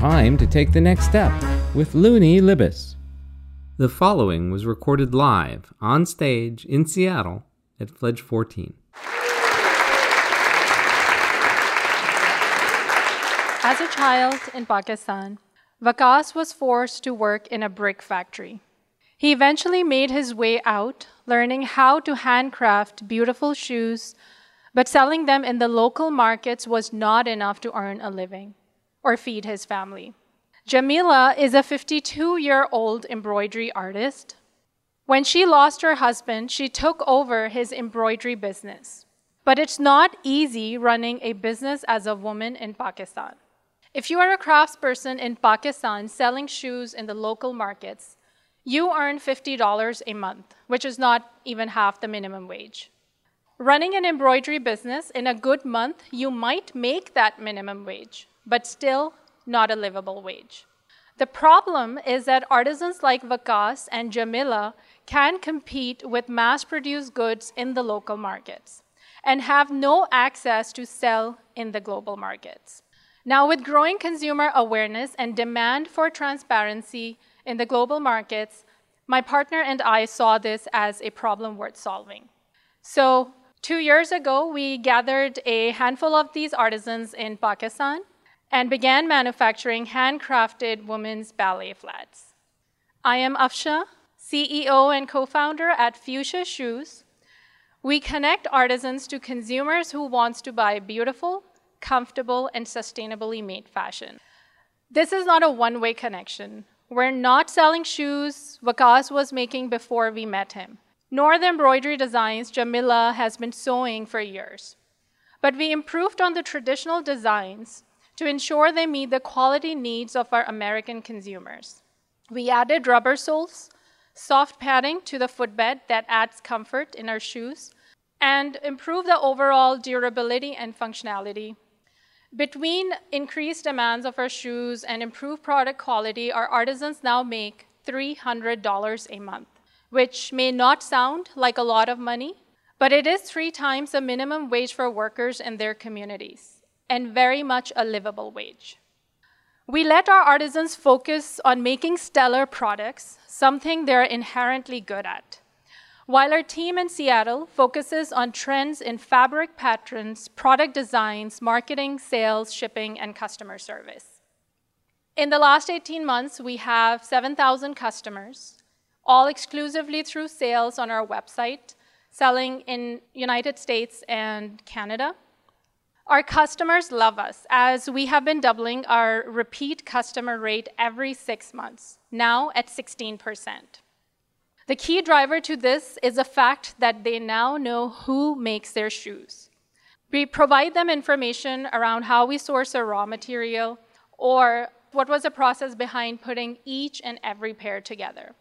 time to take the next step with Luni Libes. The following was recorded live on stage in Seattle at Fledge 14. As a child in Pakistan, Vakas was forced to work in a brick factory. He eventually made his way out, learning how to handcraft beautiful shoes, but selling them in the local markets was not enough to earn a living or feed his family. Jamila is a 52 year old embroidery artist. When she lost her husband, she took over his embroidery business. But it's not easy running a business as a woman in Pakistan. If you are a craftsperson in Pakistan selling shoes in the local markets, you earn $50 a month, which is not even half the minimum wage. Running an embroidery business in a good month, you might make that minimum wage, but still not a livable wage. The problem is that artisans like Vakas and Jamila can compete with mass produced goods in the local markets and have no access to sell in the global markets. Now, with growing consumer awareness and demand for transparency in the global markets, my partner and I saw this as a problem worth solving. So, two years ago, we gathered a handful of these artisans in Pakistan and began manufacturing handcrafted women's ballet flats. I am Afshan, CEO and co founder at Fuchsia Shoes. We connect artisans to consumers who wants to buy beautiful, comfortable, and sustainably made fashion. This is not a one way connection. We're not selling shoes Vakas was making before we met him, nor the embroidery designs Jamila has been sewing for years. But we improved on the traditional designs to ensure they meet the quality needs of our American consumers. We added rubber soles, soft padding to the footbed that adds comfort in our shoes, and improve the overall durability and functionality. Between increased demands of our shoes and improved product quality, our artisans now make $300 a month, which may not sound like a lot of money, but it is three times the minimum wage for workers in their communities and very much a livable wage. We let our artisans focus on making stellar products, something they're inherently good at, while our team in Seattle focuses on trends in fabric patterns, product designs, marketing, sales, shipping, and customer service. In the last 18 months, we have 7,000 customers, all exclusively through sales on our website, selling in United States and Canada. Our customers love us as we have been doubling our repeat customer rate every six months, now at 16%. The key driver to this is the fact that they now know who makes their shoes. We provide them information around how we source a raw material or what was the process behind putting each and every pair together.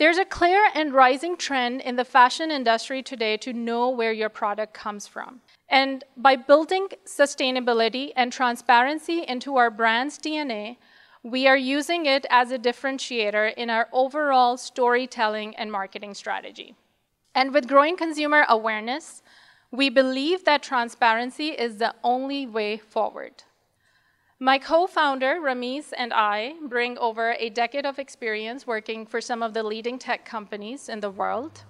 There's a clear and rising trend in the fashion industry today to know where your product comes from. And by building sustainability and transparency into our brand's DNA, we are using it as a differentiator in our overall storytelling and marketing strategy. And with growing consumer awareness, we believe that transparency is the only way forward. My co founder, Ramiz, and I bring over a decade of experience working for some of the leading tech companies in the world.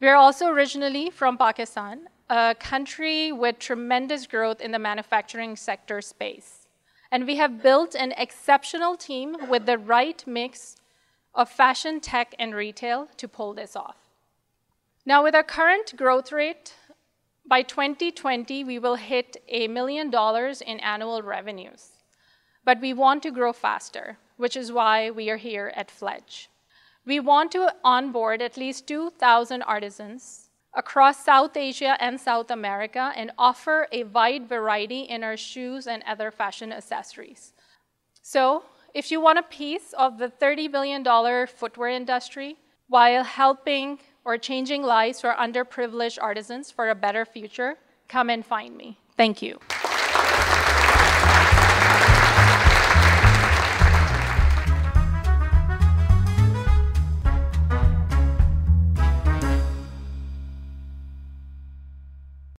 We're also originally from Pakistan, a country with tremendous growth in the manufacturing sector space. And we have built an exceptional team with the right mix of fashion, tech, and retail to pull this off. Now, with our current growth rate, by 2020, we will hit a million dollars in annual revenues. But we want to grow faster, which is why we are here at Fledge. We want to onboard at least 2,000 artisans across South Asia and South America and offer a wide variety in our shoes and other fashion accessories. So, if you want a piece of the $30 billion footwear industry while helping or changing lives for underprivileged artisans for a better future, come and find me. Thank you.